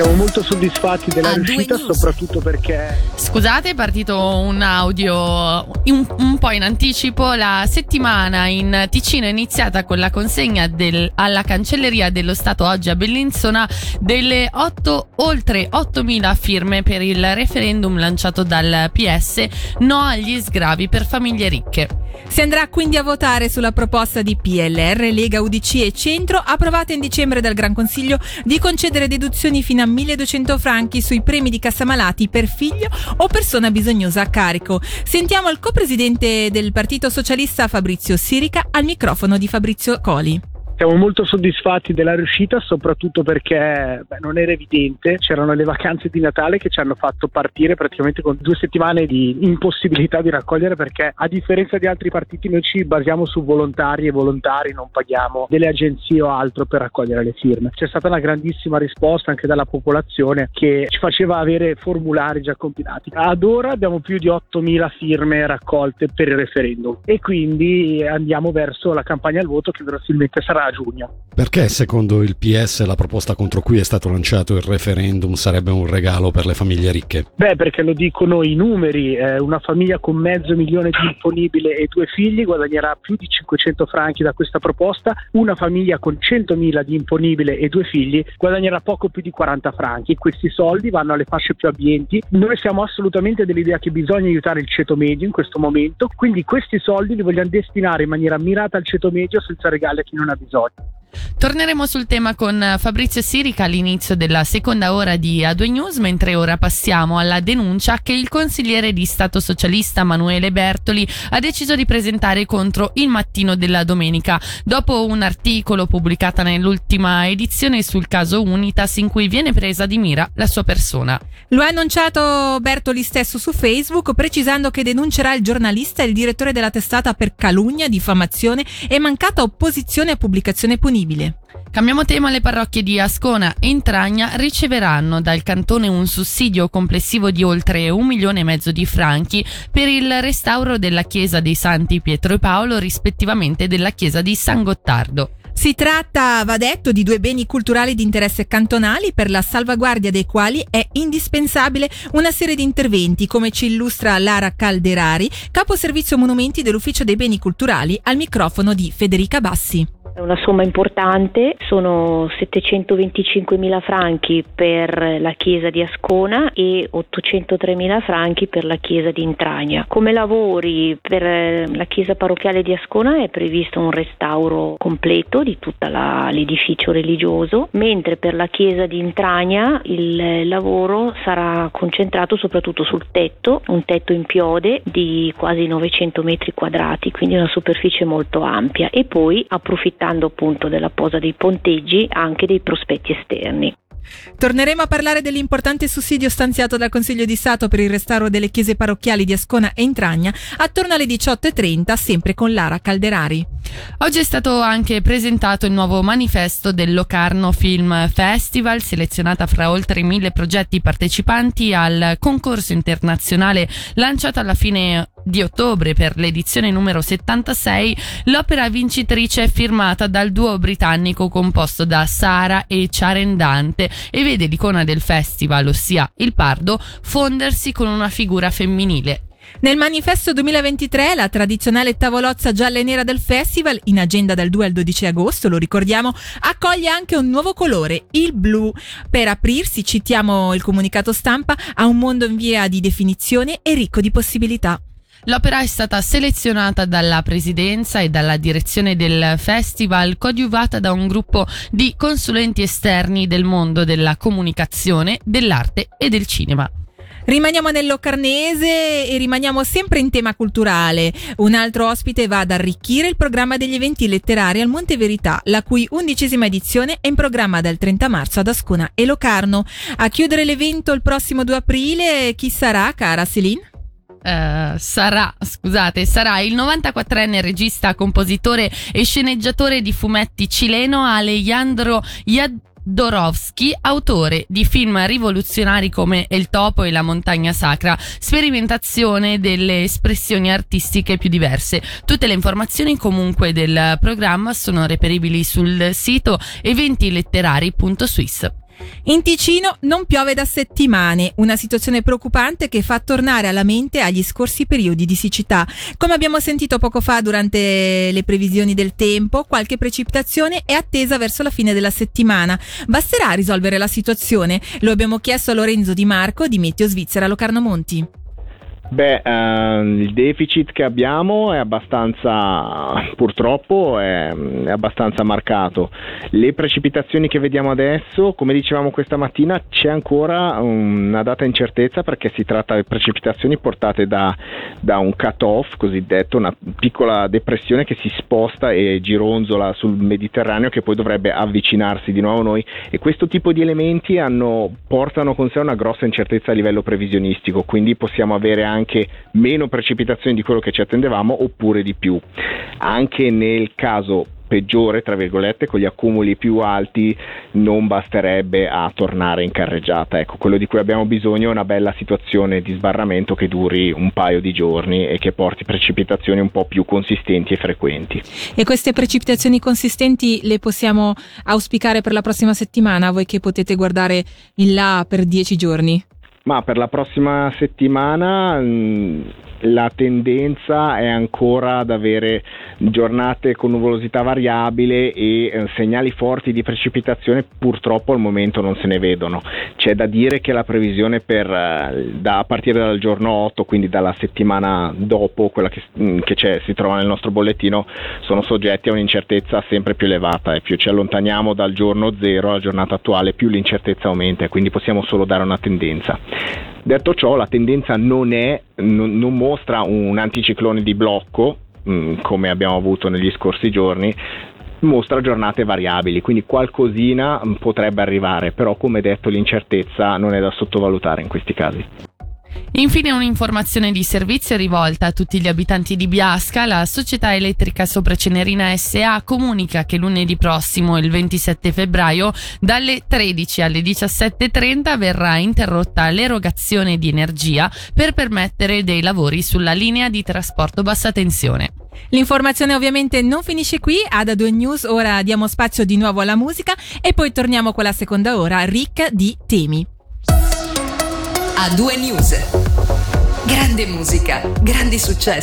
Siamo molto soddisfatti della riuscita, soprattutto perché. Scusate, è partito un audio un, un, po' in anticipo. La settimana in Ticino è iniziata con la consegna del, alla Cancelleria dello Stato oggi a Bellinzona delle 8, oltre 8.000 firme per il referendum lanciato dal PS No agli sgravi per famiglie ricche. Si andrà quindi a votare sulla proposta di PLR, Lega, UDC e Centro, approvata in dicembre dal Gran Consiglio, di concedere deduzioni fino a 1200 franchi sui premi di cassamalati per figlio o persona bisognosa a carico. Sentiamo il co-presidente del Partito Socialista Fabrizio Sirica al microfono di Fabrizio Coli. Siamo molto soddisfatti della riuscita, soprattutto perché beh, non era evidente, c'erano le vacanze di Natale che ci hanno fatto partire praticamente con due settimane di impossibilità di raccogliere perché a differenza di altri partiti noi ci basiamo su volontari e volontari, non paghiamo delle agenzie o altro per raccogliere le firme. C'è stata una grandissima risposta anche dalla popolazione che ci faceva avere formulari già compilati. Ad ora abbiamo più di 8.000 firme raccolte per il referendum e quindi andiamo verso la campagna al voto che verosimilmente sarà giugno. Perché secondo il PS la proposta contro cui è stato lanciato il referendum sarebbe un regalo per le famiglie ricche? Beh, perché lo dicono i numeri, eh, una famiglia con mezzo milione di disponibile e due figli guadagnerà più di 500 franchi da questa proposta, una famiglia con 100.000 di imponibile e due figli guadagnerà poco più di 40 franchi. Questi soldi vanno alle fasce più abbienti. Noi siamo assolutamente dell'idea che bisogna aiutare il ceto medio in questo momento, quindi questi soldi li vogliamo destinare in maniera mirata al ceto medio senza regali a chi non ha bisogno. dot Torneremo sul tema con Fabrizio Sirica all'inizio della seconda ora di A2 News, mentre ora passiamo alla denuncia che il consigliere di Stato socialista Manuele Bertoli ha deciso di presentare contro il mattino della domenica, dopo un articolo pubblicato nell'ultima edizione sul caso Unitas in cui viene presa di mira la sua persona. Lo ha annunciato Bertoli stesso su Facebook, precisando che denuncerà il giornalista e il direttore della testata per calunnia, diffamazione e mancata opposizione a pubblicazione punibile disponibile. Cambiamo tema, le parrocchie di Ascona e Intragna riceveranno dal cantone un sussidio complessivo di oltre un milione e mezzo di franchi per il restauro della chiesa dei Santi Pietro e Paolo, rispettivamente della chiesa di San Gottardo. Si tratta, va detto, di due beni culturali di interesse cantonali per la salvaguardia dei quali è indispensabile una serie di interventi, come ci illustra Lara Calderari, capo servizio monumenti dell'Ufficio dei Beni Culturali, al microfono di Federica Bassi. È una somma importante, sono 725 mila franchi per la chiesa di Ascona e 803 mila franchi per la chiesa di Intragna. Come lavori per la chiesa parrocchiale di Ascona è previsto un restauro completo di tutto l'edificio religioso, mentre per la chiesa di Intragna il lavoro sarà concentrato soprattutto sul tetto, un tetto in piode di quasi 900 metri quadrati, quindi una superficie molto ampia e poi approfittare approfittando appunto della posa dei ponteggi anche dei prospetti esterni. Torneremo a parlare dell'importante sussidio stanziato dal Consiglio di Stato per il restauro delle chiese parrocchiali di Ascona e Intragna attorno alle 18.30, sempre con Lara Calderari. Oggi è stato anche presentato il nuovo manifesto del Locarno Film Festival, selezionata fra oltre mille progetti partecipanti al concorso internazionale lanciato alla fine di ottobre per l'edizione numero 76, l'opera vincitrice è firmata dal duo britannico composto da Sara e Ciarendante e vede l'icona del festival, ossia il pardo, fondersi con una figura femminile. Nel manifesto 2023, la tradizionale tavolozza gialla e nera del festival, in agenda dal 2 al 12 agosto, lo ricordiamo, accoglie anche un nuovo colore, il blu. Per aprirsi, citiamo il comunicato stampa, a un mondo in via di definizione e ricco di possibilità. L'opera è stata selezionata dalla presidenza e dalla direzione del festival, coadiuvata da un gruppo di consulenti esterni del mondo della comunicazione, dell'arte e del cinema. Rimaniamo nell'Ocarnese e rimaniamo sempre in tema culturale. Un altro ospite va ad arricchire il programma degli eventi letterari al Monte Verità, la cui undicesima edizione è in programma dal 30 marzo ad Ascona e Locarno. A chiudere l'evento il prossimo 2 aprile, chi sarà, cara Celine? Uh, sarà, scusate, sarà il 94enne regista, compositore e sceneggiatore di fumetti cileno Alejandro Jadorowski, autore di film rivoluzionari come El topo e la montagna sacra, sperimentazione delle espressioni artistiche più diverse. Tutte le informazioni comunque del programma sono reperibili sul sito eventiletterari.swiss. In Ticino non piove da settimane, una situazione preoccupante che fa tornare alla mente agli scorsi periodi di siccità. Come abbiamo sentito poco fa durante le previsioni del tempo, qualche precipitazione è attesa verso la fine della settimana. Basterà risolvere la situazione? Lo abbiamo chiesto a Lorenzo Di Marco di Meteo Svizzera Locarno Monti. Beh, ehm, il deficit che abbiamo è abbastanza, purtroppo, è, è, abbastanza marcato. Le precipitazioni che vediamo adesso, come dicevamo questa mattina, c'è ancora una data incertezza perché si tratta di precipitazioni portate da, da un cut-off, cosiddetto, una piccola depressione che si sposta e gironzola sul Mediterraneo che poi dovrebbe avvicinarsi di nuovo a noi e questo tipo di elementi hanno, portano con sé una grossa incertezza a livello previsionistico, quindi possiamo avere anche anche meno precipitazioni di quello che ci attendevamo oppure di più. Anche nel caso peggiore, tra virgolette, con gli accumuli più alti non basterebbe a tornare in carreggiata. Ecco, quello di cui abbiamo bisogno è una bella situazione di sbarramento che duri un paio di giorni e che porti precipitazioni un po' più consistenti e frequenti. E queste precipitazioni consistenti le possiamo auspicare per la prossima settimana, voi che potete guardare in là per dieci giorni? Ma per la prossima settimana mh, mm, la tendenza è ancora ad avere giornate con nuvolosità variabile e eh, segnali forti di precipitazione purtroppo al momento non se ne vedono. C'è da dire che la previsione per, eh, da, a partire dal giorno 8, quindi dalla settimana dopo, quella che, mm, che si trova nel nostro bollettino, sono soggetti a un'incertezza sempre più elevata e più ci allontaniamo dal giorno 0 alla giornata attuale, più l'incertezza aumenta e quindi possiamo solo dare una tendenza. Detto ciò, la tendenza non, è, non, non mostra un anticiclone di blocco, mh, mm, come abbiamo avuto negli scorsi giorni, mostra giornate variabili, quindi qualcosina mm, potrebbe arrivare, però come detto l'incertezza non è da sottovalutare in questi casi. Infine un'informazione di servizio rivolta a tutti gli abitanti di Biasca. La società elettrica Sopra Cenerina SA comunica che lunedì prossimo, il 27 febbraio, dalle 13 alle 17.30 verrà interrotta l'erogazione di energia per permettere dei lavori sulla linea di trasporto bassa tensione. L'informazione ovviamente non finisce qui, ad A2 News ora diamo spazio di nuovo alla musica e poi torniamo con la seconda ora ricca di temi a due news. Grande musica, grandi successi.